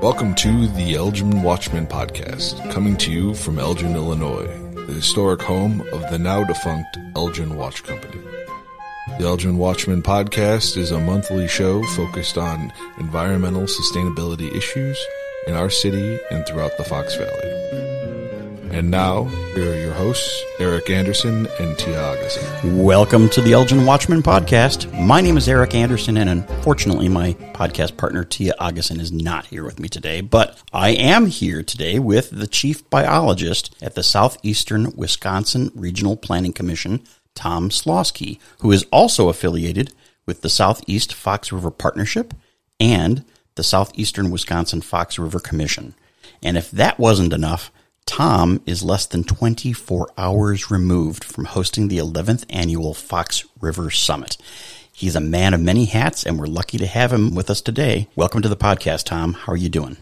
Welcome to the Elgin Watchman Podcast, coming to you from Elgin, Illinois, the historic home of the now defunct Elgin Watch Company. The Elgin Watchman Podcast is a monthly show focused on environmental sustainability issues in our city and throughout the Fox Valley. And now, here are your hosts, Eric Anderson and Tia Augustin. Welcome to the Elgin Watchman podcast. My name is Eric Anderson, and unfortunately, my podcast partner, Tia Augustin, is not here with me today, but I am here today with the chief biologist at the Southeastern Wisconsin Regional Planning Commission, Tom Slawski, who is also affiliated with the Southeast Fox River Partnership and the Southeastern Wisconsin Fox River Commission. And if that wasn't enough, Tom is less than 24 hours removed from hosting the 11th annual Fox River Summit. He's a man of many hats, and we're lucky to have him with us today. Welcome to the podcast, Tom. How are you doing?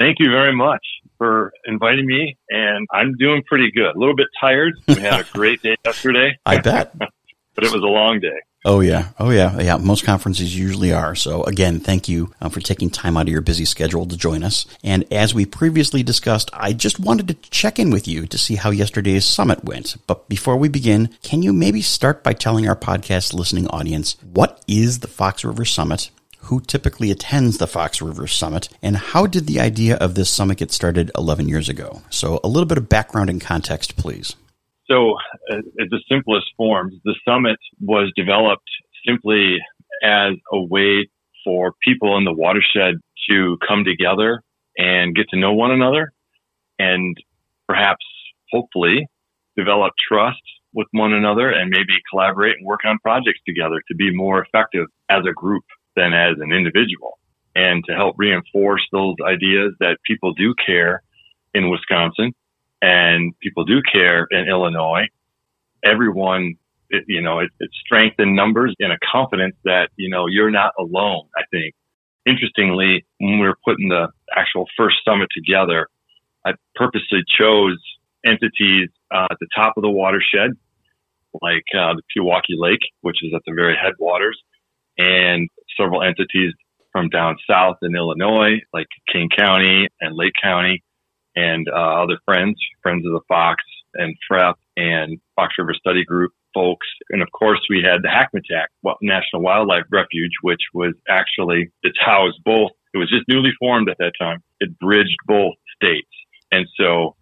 Thank you very much for inviting me, and I'm doing pretty good. A little bit tired. We had a great day yesterday. I bet. but it was a long day. Oh yeah, oh yeah, yeah. Most conferences usually are. So again, thank you um, for taking time out of your busy schedule to join us. And as we previously discussed, I just wanted to check in with you to see how yesterday's summit went. But before we begin, can you maybe start by telling our podcast listening audience what is the Fox River Summit? Who typically attends the Fox River Summit, and how did the idea of this summit get started 11 years ago? So, a little bit of background and context, please. So, uh, at the simplest forms, the summit was developed simply as a way for people in the watershed to come together and get to know one another and perhaps, hopefully, develop trust with one another and maybe collaborate and work on projects together to be more effective as a group than as an individual and to help reinforce those ideas that people do care in Wisconsin and people do care in Illinois. Everyone, it, you know, it, it's strength in numbers and a confidence that, you know, you're not alone, I think. Interestingly, when we were putting the actual first summit together, I purposely chose entities uh, at the top of the watershed, like uh, the Pewaukee Lake, which is at the very headwaters, and several entities from down south in Illinois, like Kane County and Lake County, and uh, other friends, friends of the Fox and FREP and Fox River Study Group folks. And of course, we had the Hackmatack National Wildlife Refuge, which was actually, it's housed both. It was just newly formed at that time. It bridged both states. And so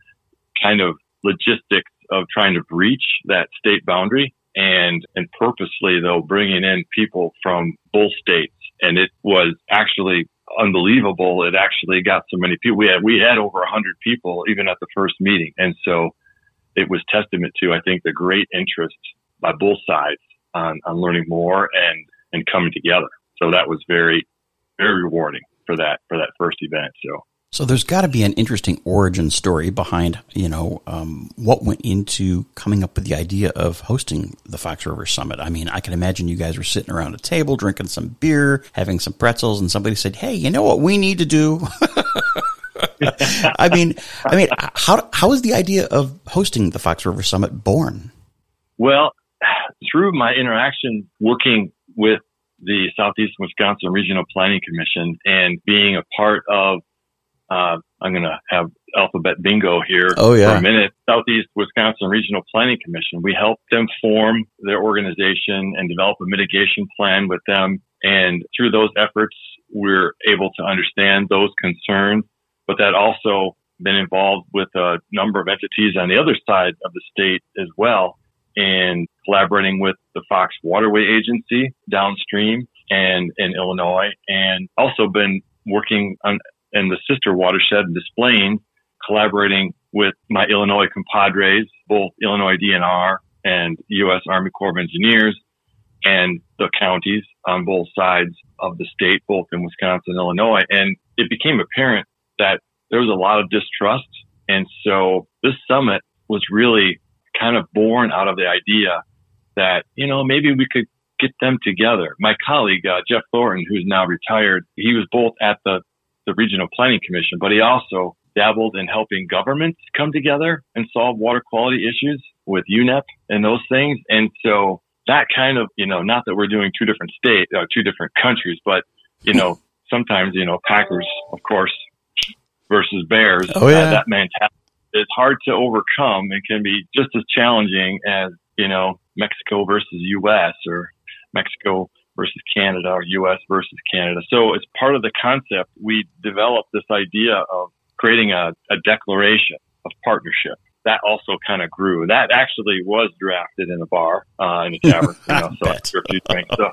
kind of logistics of trying to breach that state boundary and, and purposely though bringing in people from both states. And it was actually unbelievable. It actually got so many people. We had we had over a hundred people even at the first meeting, and so it was testament to I think the great interest by both sides on, on learning more and and coming together. So that was very very rewarding for that for that first event. So so there's got to be an interesting origin story behind, you know, um, what went into coming up with the idea of hosting the Fox River Summit. I mean, I can imagine you guys were sitting around a table drinking some beer, having some pretzels, and somebody said, "Hey, you know what we need to do?" I mean, I mean, how how is the idea of hosting the Fox River Summit born? Well, through my interaction working with the Southeast Wisconsin Regional Planning Commission and being a part of uh, I'm going to have alphabet bingo here oh, yeah. for a minute. Southeast Wisconsin Regional Planning Commission. We helped them form their organization and develop a mitigation plan with them. And through those efforts, we're able to understand those concerns, but that also been involved with a number of entities on the other side of the state as well and collaborating with the Fox Waterway Agency downstream and in Illinois and also been working on and the sister watershed in Des Plaines, collaborating with my Illinois compadres, both Illinois DNR and U.S. Army Corps of Engineers, and the counties on both sides of the state, both in Wisconsin and Illinois. And it became apparent that there was a lot of distrust. And so this summit was really kind of born out of the idea that, you know, maybe we could get them together. My colleague, uh, Jeff Thornton, who's now retired, he was both at the the Regional Planning Commission, but he also dabbled in helping governments come together and solve water quality issues with UNEP and those things. And so that kind of, you know, not that we're doing two different states, uh, two different countries, but, you know, sometimes, you know, Packers, of course, versus bears. Oh, yeah. Uh, that mentality is hard to overcome. It can be just as challenging as, you know, Mexico versus U.S. or Mexico versus Canada or U.S. versus Canada. So as part of the concept, we developed this idea of creating a, a declaration of partnership. That also kind of grew. That actually was drafted in a bar, uh, in a tavern, you know, so after a few drinks. So,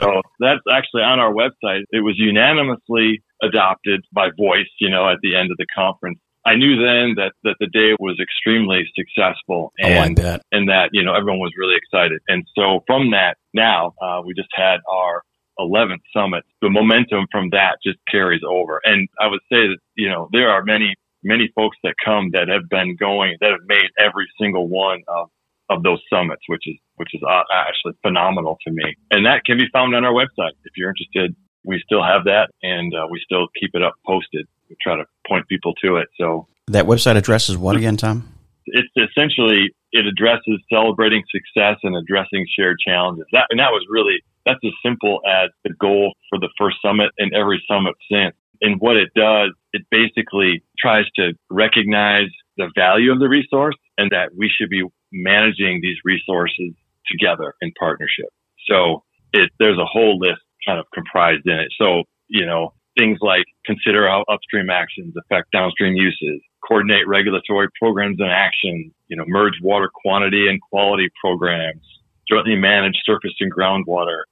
so that's actually on our website. It was unanimously adopted by voice, you know, at the end of the conference. I knew then that, that the day was extremely successful oh, and, bet. and that, you know, everyone was really excited. And so from that now, uh, we just had our 11th summit. The momentum from that just carries over. And I would say that, you know, there are many, many folks that come that have been going, that have made every single one of, of those summits, which is, which is uh, actually phenomenal to me. And that can be found on our website. If you're interested, we still have that and uh, we still keep it up posted. Try to point people to it. So That website address is what again, Tom? it's essentially it addresses celebrating success and addressing shared challenges. That and that was really that's as simple as the goal for the first summit and every summit since. And what it does, it basically tries to recognize the value of the resource and that we should be managing these resources together in partnership. So it there's a whole list kind of comprised in it. So, you know, things like consider how upstream actions affect downstream uses, coordinate regulatory programs and actions, you know, merge water quantity and quality programs, jointly manage surface and groundwater,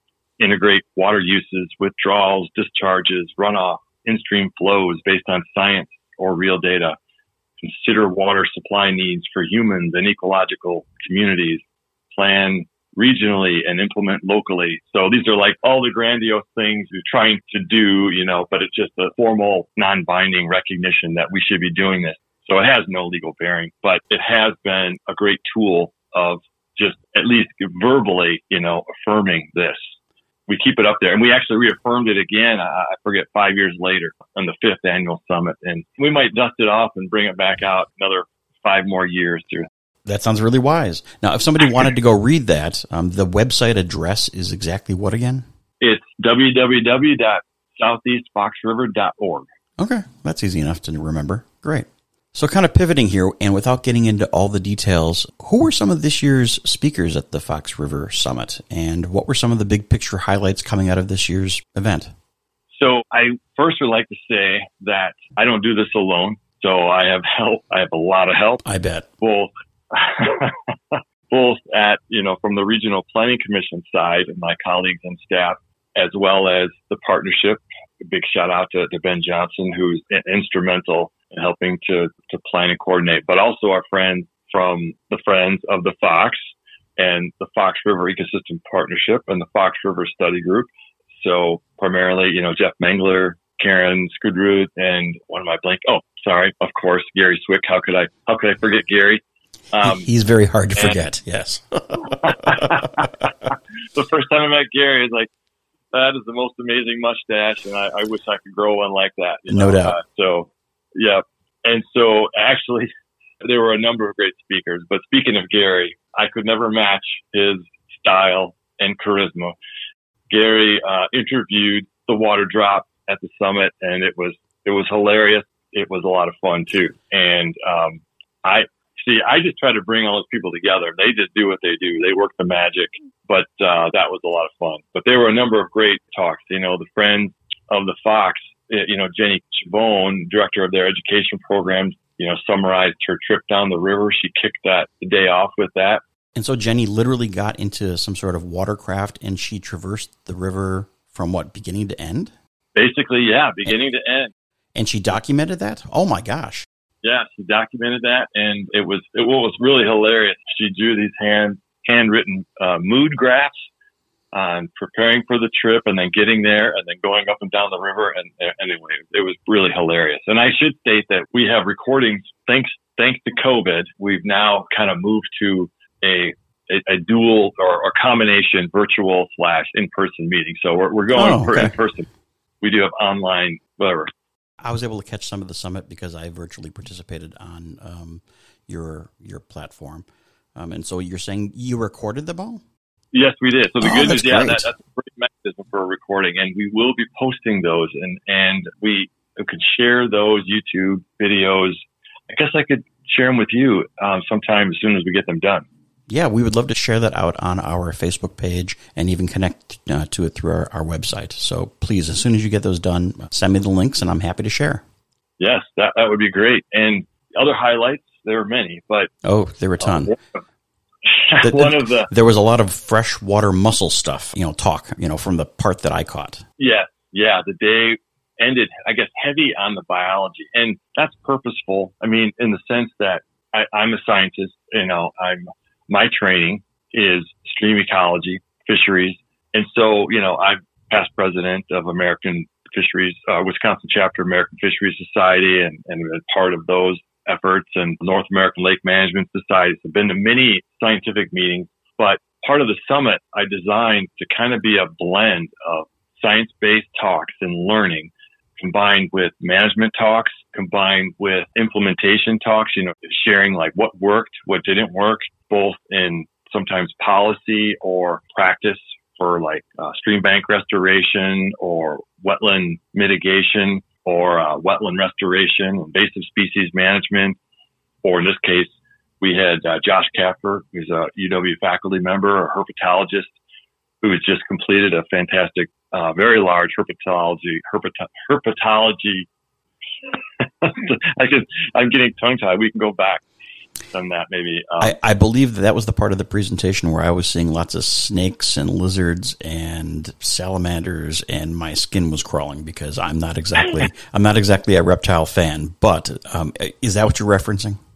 integrate water uses, withdrawals, discharges, runoff, in-stream flows based on science or real data, consider water supply needs for humans and ecological communities, plan regionally and implement locally. So these are like all the grandiose things you're trying to do, you know, but it's just a formal non-binding recognition that we should be doing this. So it has no legal bearing, but it has been a great tool of just at least verbally, you know, affirming this. We keep it up there and we actually reaffirmed it again. I forget five years later on the fifth annual summit and we might dust it off and bring it back out another five more years to That sounds really wise. Now, if somebody wanted to go read that, um, the website address is exactly what again? It's www.southeastfoxriver.org. Okay, that's easy enough to remember. Great. So, kind of pivoting here, and without getting into all the details, who were some of this year's speakers at the Fox River Summit, and what were some of the big picture highlights coming out of this year's event? So, I first would like to say that I don't do this alone. So, I have help. I have a lot of help, I bet. both both at you know from the regional planning commission side and my colleagues and staff, as well as the partnership. A big shout out to, to Ben Johnson, who's instrumental in helping to to plan and coordinate, but also our friends from the Friends of the Fox and the Fox River Ecosystem Partnership and the Fox River Study Group. So primarily, you know, Jeff Mengler, Karen Skudrud, and one of my blank. Oh, sorry, of course, Gary Swick. How could I? How could I forget Gary? Um, He's very hard to forget. Yes. the first time I met Gary, I was like, that is the most amazing mustache, and I, I wish I could grow one like that. you No know? doubt. Uh, so, yeah. And so, actually, there were a number of great speakers. But speaking of Gary, I could never match his style and charisma. Gary uh, interviewed the water drop at the summit, and it was it was hilarious. It was a lot of fun too. And um, I see, I just try to bring all those people together. They just do what they do. They work the magic. But uh, that was a lot of fun. But there were a number of great talks. You know, the friends of the Fox. You know, Jenny Chabone, director of their education programs. You know, summarized her trip down the river. She kicked that the day off with that. And so Jenny literally got into some sort of watercraft and she traversed the river from what, beginning to end? Basically, yeah, beginning to end. And she documented that? Oh my gosh. Yeah, she documented that, and it was it, what was really hilarious. She drew these hand handwritten uh, mood graphs on preparing for the trip, and then getting there, and then going up and down the river. And uh, anyway, it was really hilarious. And I should state that we have recordings thanks thanks to COVID. We've now kind of moved to a a, a dual or, or combination virtual slash in person meeting. So we're, we're going Oh, for in person. We do have online, whatever. I was able to catch some of the summit because I virtually participated on um, your your platform. Um, and so you're saying you recorded them all? Yes, we did. So the Oh, good news, yeah, that, that's a great mechanism for recording, and we will be posting those. And and we could share those YouTube videos. I guess I could share them with you um, sometime as soon as we get them done. Yeah, we would love to share that out on our Facebook page and even connect uh, to it through our, our website. So please, as soon as you get those done, send me the links and I'm happy to share. Yes, that, that would be great. And other highlights, there were many, but. Oh, there were a ton. Uh, the, one of the. There was a lot of freshwater mussel stuff, you know, talk, you know, from the part that I caught. Yeah, yeah. The day ended, I guess, heavy on the biology. And that's purposeful. I mean, in the sense that I, I'm a scientist, you know, I'm my training is stream ecology, fisheries. And so, you know, I'm past president of American Fisheries, uh, Wisconsin chapter American Fisheries Society and, and part of those efforts and North American Lake Management Society. So I've been to many scientific meetings, but part of the summit I designed to kind of be a blend of science-based talks and learning combined with management talks, combined with implementation talks, you know, sharing like what worked, what didn't work, both in sometimes policy or practice for like uh, stream bank restoration or wetland mitigation or uh, wetland restoration, invasive species management, or in this case, we had uh, Josh Kapfer, who's a UW faculty member, a herpetologist, who has just completed a fantastic, uh, very large herpetology herpet- herpetology. I can, I'm getting tongue tied. We can go back than that maybe. Um, I, I, believe that, that was the part of the presentation where I was seeing lots of snakes and lizards and salamanders, and my skin was crawling because I'm not exactly I'm not exactly a reptile fan. But um, is that what you're referencing?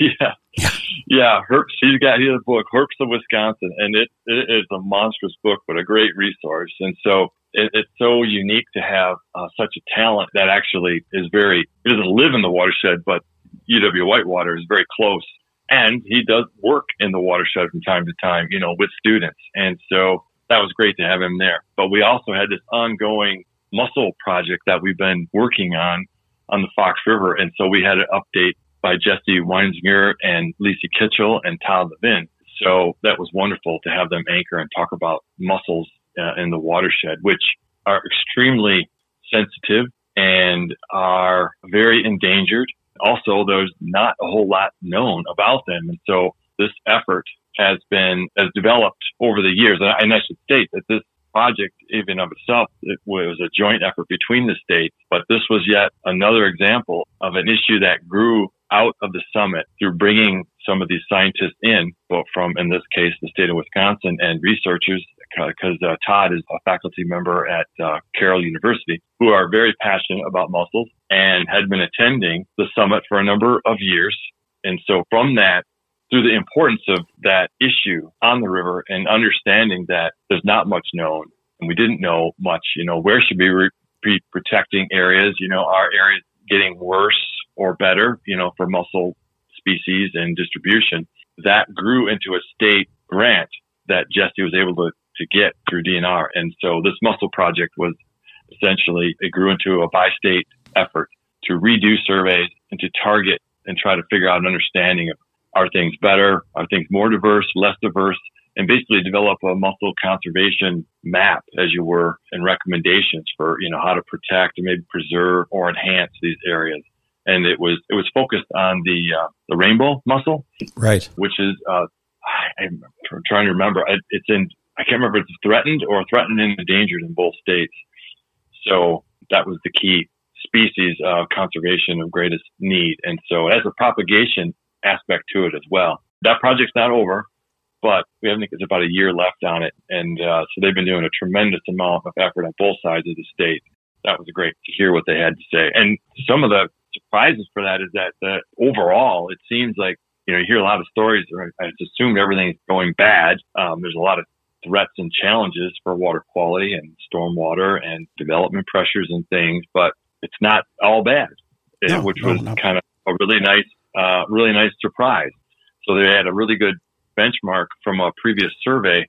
Yeah, yeah, yeah. Herp, she's got his book Herps of Wisconsin, and it, it is a monstrous book, but a great resource. And so it, it's so unique to have uh, such a talent that actually is very. It doesn't live in the watershed, but UW Whitewater is very close. And he does work in the watershed from time to time, you know, with students. And so that was great to have him there. But we also had this ongoing mussel project that we've been working on on the Fox River. And so we had an update by Jesse Weinzinger and Lisa Kitchell and Todd Levin. So that was wonderful to have them anchor and talk about mussels uh, in the watershed, which are extremely sensitive and are very endangered also there's not a whole lot known about them. And so this effort has been, has developed over the years. And I, should state that this project, even of itself, it was a joint effort between the states, but this was yet another example of an issue that grew out of the summit through bringing some of these scientists in, both from, in this case, the state of Wisconsin and researchers, because uh, Todd is a faculty member at uh, Carroll University, who are very passionate about mussels and had been attending the summit for a number of years. And so from that, through the importance of that issue on the river and understanding that there's not much known and we didn't know much, you know, where should we be protecting areas? You know, are areas getting worse or better, you know, for mussel species and distribution? That grew into a state grant that Jesse was able to, to get through DNR. And so this mussel project was essentially, it grew into a bi-state effort to redo surveys and to target and try to figure out an understanding of are things better? Are things more diverse, less diverse? And basically develop a mussel conservation map, as you were, and recommendations for, you know, how to protect and maybe preserve or enhance these areas. And it was, it was focused on the, uh, the rainbow mussel. Right. Which is, uh, I'm trying to remember. It's in, I can't remember if it's threatened or threatened and endangered in both states. So that was the key species of conservation of greatest need. And so as a propagation aspect to it as well. That project's not over, but we have, I think it's about a year left on it. And uh, so they've been doing a tremendous amount of effort on both sides of the state. That was great to hear what they had to say. And some of the surprises for that is that uh, overall, it seems like, you know, you hear a lot of stories, or it's assumed everything's going bad. Um, there's a lot of threats and challenges for water quality and stormwater and development pressures and things, but it's not all bad, no, which no, was no. kind of a really nice, uh, really nice surprise. So they had a really good benchmark from a previous survey.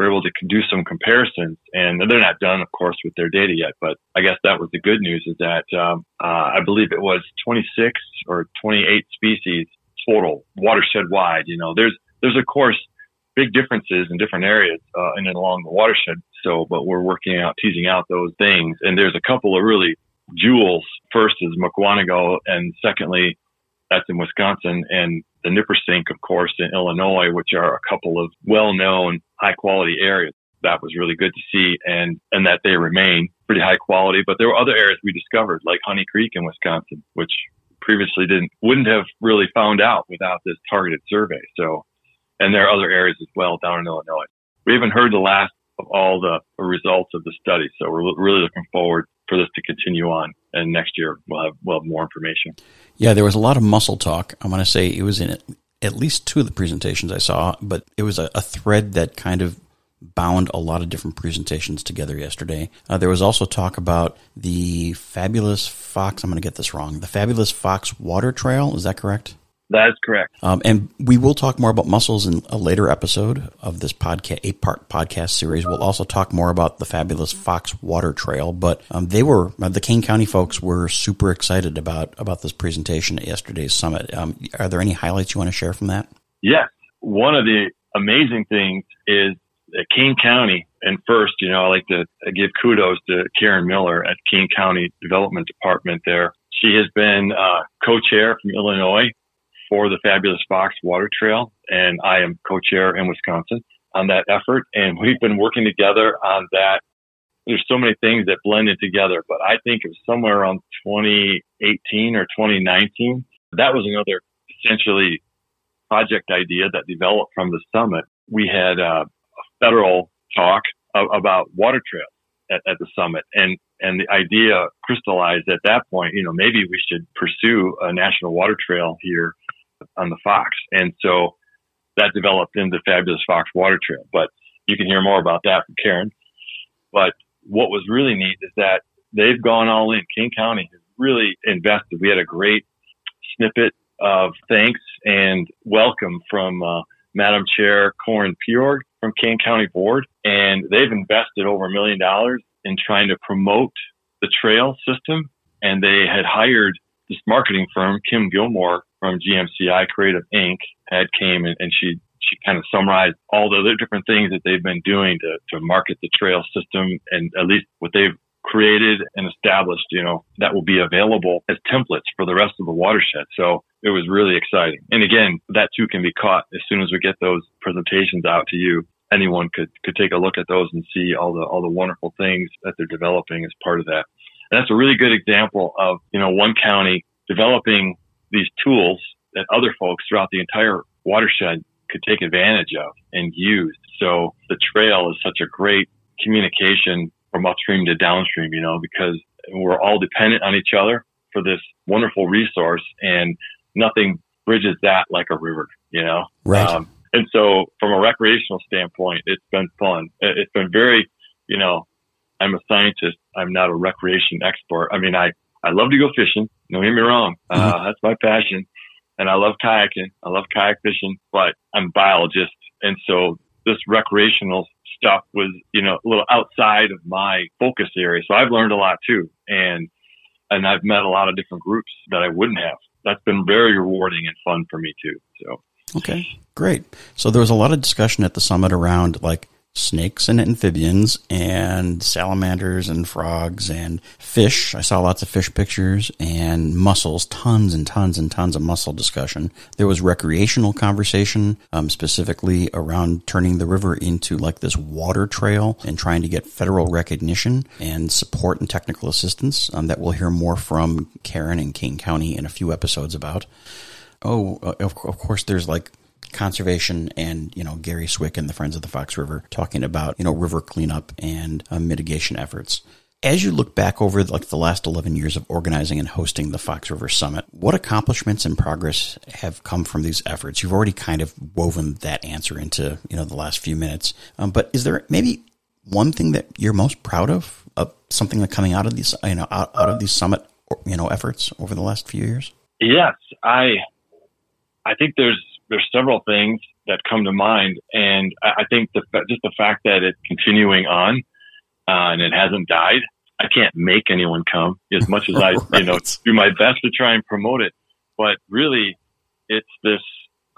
We're able to do some comparisons, and they're not done, of course, with their data yet. But I guess that was the good news is that um, uh, I believe it was 26 or 28 species total watershed wide. You know, there's there's of course big differences in different areas uh, and along the watershed. So, but we're working out teasing out those things, and there's a couple of really jewels. First is Mukwonago, and secondly, that's in Wisconsin, and the Nippersink, of course, in Illinois, which are a couple of well-known, high-quality areas. That was really good to see, and and that they remain pretty high quality. But there were other areas we discovered, like Honey Creek in Wisconsin, which previously didn't wouldn't have really found out without this targeted survey. So, and there are other areas as well down in Illinois. We haven't heard the last of all the results of the study, so we're really looking forward for this to continue on. And next year we'll have we'll have more information. Yeah, there was a lot of mussel talk. I want to say it was in at least two of the presentations I saw, but it was a, a thread that kind of bound a lot of different presentations together yesterday. Uh, there was also talk about the fabulous Fox. I'm going to get this wrong. The fabulous Fox Water Trail. Is that correct? That is correct. Um, and we will talk more about mussels in a later episode of this podcast, eight part podcast series. We'll also talk more about the fabulous Fox Water Trail. But um, they were uh, the Kane County folks were super excited about about this presentation at yesterday's summit. Um, are there any highlights you want to share from that? Yes. One of the amazing things is Kane County, and first, you know, I like to give kudos to Karen Miller at Kane County Development Department there. She has been uh, co-chair from Illinois for the Fabulous Fox Water Trail, and I am co-chair in Wisconsin on that effort. And we've been working together on that. There's so many things that blended together, but I think it was somewhere around 2018 or 2019. That was another essentially project idea that developed from the summit. We had uh, a federal talk about water trails at, at the summit. And, and the idea crystallized at that point, you know, maybe we should pursue a national water trail here on the Fox. And so that developed into Fabulous Fox Water Trail. But you can hear more about that from Karen. But what was really neat is that they've gone all in. Kane County has really invested. We had a great snippet of thanks and welcome from uh, Madam Chair Corinne Pierog from Kane County Board, and they've invested over a million dollars in trying to promote the trail system. And they had hired this marketing firm, Kim Gilmore from GMCI Creative Inc. had came and, and she she kind of summarized all the other different things that they've been doing to, to market the trail system and at least what they've created and established, you know, that will be available as templates for the rest of the watershed. So it was really exciting. And again, that too can be caught as soon as we get those presentations out to you. Anyone could, could take a look at those and see all the, all the wonderful things that they're developing as part of that. And that's a really good example of, you know, one county developing these tools that other folks throughout the entire watershed could take advantage of and use. So the trail is such a great communication from upstream to downstream, you know, because we're all dependent on each other for this wonderful resource and nothing bridges that like a river, you know? Right. Um, and so from a recreational standpoint, it's been fun. It's been very, you know, I'm a scientist. I'm not a recreation expert. I mean, I, I love to go fishing. Don't get me wrong. Uh, mm-hmm. that's my passion. And I love kayaking. I love kayak fishing, but I'm a biologist. And so this recreational stuff was, you know, a little outside of my focus area. So I've learned a lot too. And, and I've met a lot of different groups that I wouldn't have. That's been very rewarding and fun for me too. So. Okay, great. So there was a lot of discussion at the summit around like snakes and amphibians and salamanders and frogs and fish. I saw lots of fish pictures and mussels, tons and tons and tons of mussel discussion. There was recreational conversation, um, specifically around turning the river into like this water trail and trying to get federal recognition and support and technical assistance um, that we'll hear more from Karen and Kane County in a few episodes about. Oh, uh, of, of course, there's like conservation and you know Gary Swick and the Friends of the Fox River talking about you know river cleanup and uh, mitigation efforts. As you look back over like the last 11 years of organizing and hosting the Fox River Summit, what accomplishments and progress have come from these efforts? You've already kind of woven that answer into you know the last few minutes, um, but is there maybe one thing that you're most proud of, of something that coming out of these you know out, out of these summit you know efforts over the last few years? Yes, I I think there's there's several things that come to mind, and I, I think the, just the fact that it's continuing on uh, and it hasn't died. I can't make anyone come as much as I, right. you know, do my best to try and promote it. But really, it's this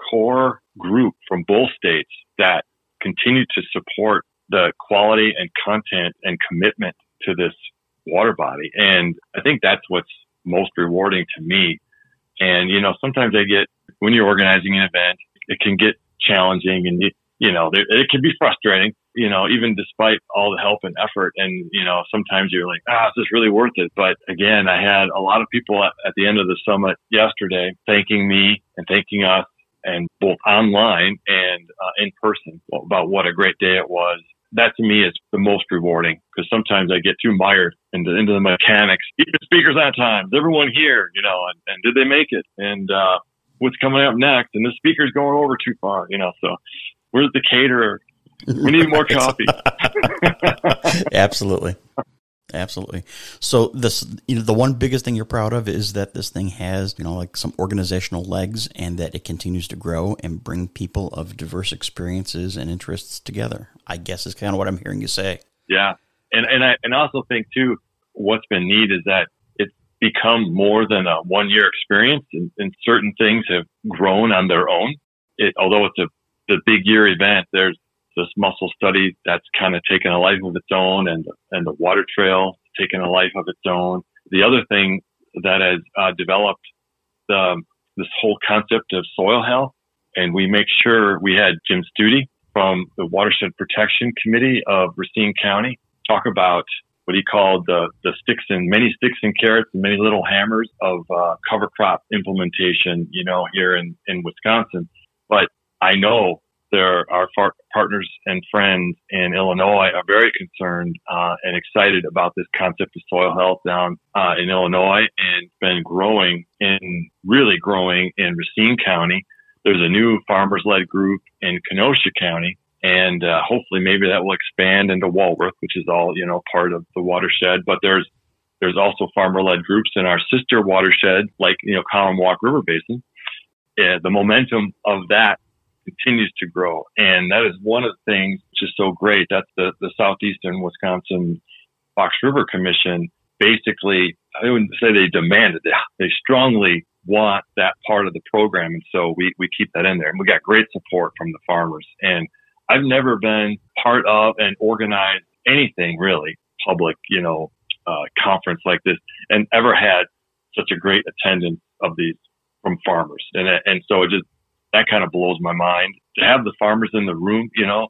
core group from both states that continue to support the quality and content and commitment to this water body. And I think that's what's most rewarding to me. And, you know, sometimes I get, when you're organizing an event, it can get challenging and, you, know, it can be frustrating, you know, even despite all the help and effort. And, you know, sometimes you're like, ah, is this really worth it? But again, I had a lot of people at, at the end of the summit yesterday thanking me and thanking us and both online and uh, in person about what a great day it was. That to me is the most rewarding because sometimes I get too mired into, into the mechanics. Keep the speakers on time. Is everyone here? You know, and, and did they make it? And, uh, what's coming up next? And the speaker's going over too far, you know, so where's the caterer? We need more coffee. Absolutely. Absolutely. So this, you know, the one biggest thing you're proud of is that this thing has, you know, like some organizational legs and that it continues to grow and bring people of diverse experiences and interests together. I guess is kind of what I'm hearing you say. Yeah. And, and I, and also think too, what's been neat is that become more than a one year experience and, and certain things have grown on their own. It, although it's a, the big year event, there's this mussel study that's kind of taken a life of its own and, and the water trail taken a life of its own. The other thing that has uh, developed the, this whole concept of soil health. And we make sure we had Jim Studi from the Watershed Protection Committee of Racine County talk about what he called the, the sticks and many sticks and carrots and many little hammers of uh, cover crop implementation, you know, here in, in Wisconsin. But I know there, our far- partners and friends in Illinois are very concerned uh, and excited about this concept of soil health down uh, in Illinois and been growing and really growing in Racine County. There's a new farmers led group in Kenosha County. And uh, hopefully, maybe that will expand into Walworth, which is all you know part of the watershed. But there's there's also farmer led groups in our sister watershed, like you know Collin Walk River Basin. The momentum of that continues to grow. And that is one of the things which is so great. That's the, the Southeastern Wisconsin Fox River Commission basically, I wouldn't say they demanded, they, they strongly want that part of the program. And so we, we keep that in there. And we got great support from the farmers. And I've never been part of and organized anything really public, you know, uh, conference like this and ever had such a great attendance of these from farmers. And, and so it just, that kind of blows my mind to have the farmers in the room, you know,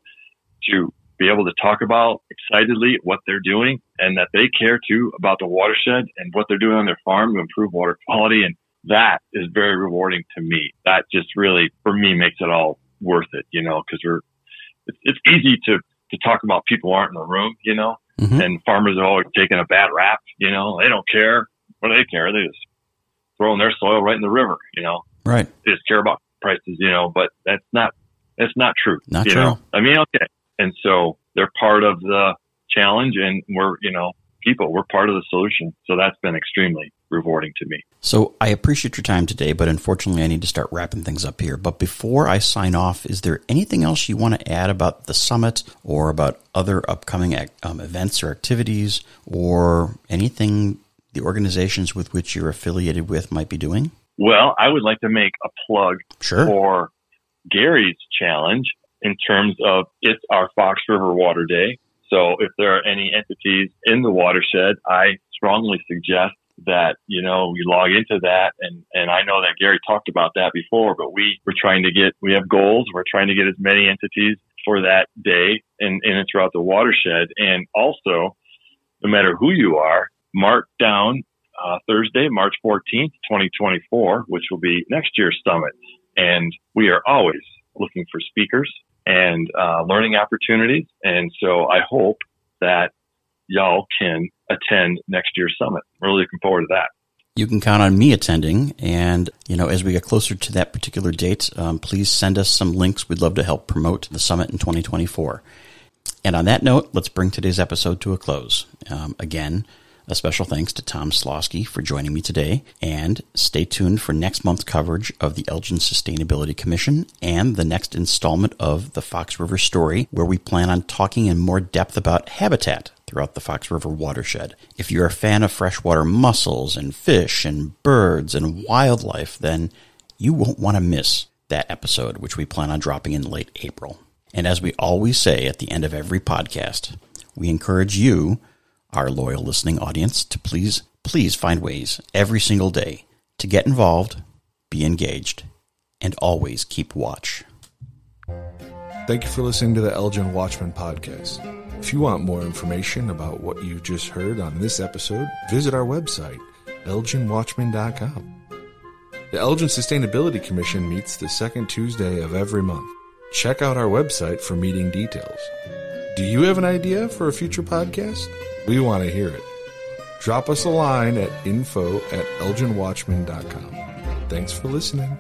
to be able to talk about excitedly what they're doing and that they care too about the watershed and what they're doing on their farm to improve water quality. And that is very rewarding to me. That just really, for me, makes it all worth it, you know, because we're, it's, it's easy to, to talk about people aren't in the room, you know, mm-hmm. and farmers are always taking a bad rap, you know, they don't care. What do they care? They just throwing their soil right in the river, you know. Right. They just care about prices, you know, but that's not, that's not true. Not you true. Know? I mean, okay. And so they're part of the challenge and we're, you know, people, we're part of the solution. So that's been extremely rewarding to me. So I appreciate your time today, but unfortunately I need to start wrapping things up here. But before I sign off, is there anything else you want to add about the summit or about other upcoming um, events or activities or anything the organizations with which you're affiliated with might be doing? Well, I would like to make a plug sure. for Gary's challenge in terms of it's our Fox River Water Day. So if there are any entities in the watershed, I strongly suggest that, you know, we log into that. And, and I know that Gary talked about that before, but we, we're trying to get, we have goals. We're trying to get as many entities for that day and, and throughout the watershed. And also, no matter who you are, mark down uh, Thursday, March 14th, 2024, which will be next year's summit. And we are always looking for speakers and uh, learning opportunities. And so I hope that y'all can attend next year's summit. Really looking forward to that. You can count on me attending. And, you know, as we get closer to that particular date, um, please send us some links. We'd love to help promote the summit in 2024. And on that note, let's bring today's episode to a close. Um, again, a special thanks to Tom Slawski for joining me today, and stay tuned for next month's coverage of the Elgin Sustainability Commission and the next installment of the Fox River Story, where we plan on talking in more depth about habitat throughout the Fox River watershed. If you're a fan of freshwater mussels and fish and birds and wildlife, then you won't want to miss that episode, which we plan on dropping in late April. And as we always say at the end of every podcast, we encourage you our loyal listening audience to please, please find ways every single day to get involved, be engaged, and always keep watch. Thank you for listening to the Elgin Watchman podcast. If you want more information about what you just heard on this episode, visit our website, elginwatchman.com. The Elgin Sustainability Commission meets the second Tuesday of every month. Check out our website for meeting details. Do you have an idea for a future podcast? We want to hear it. Drop us a line at info at elginwatchman.com. Thanks for listening.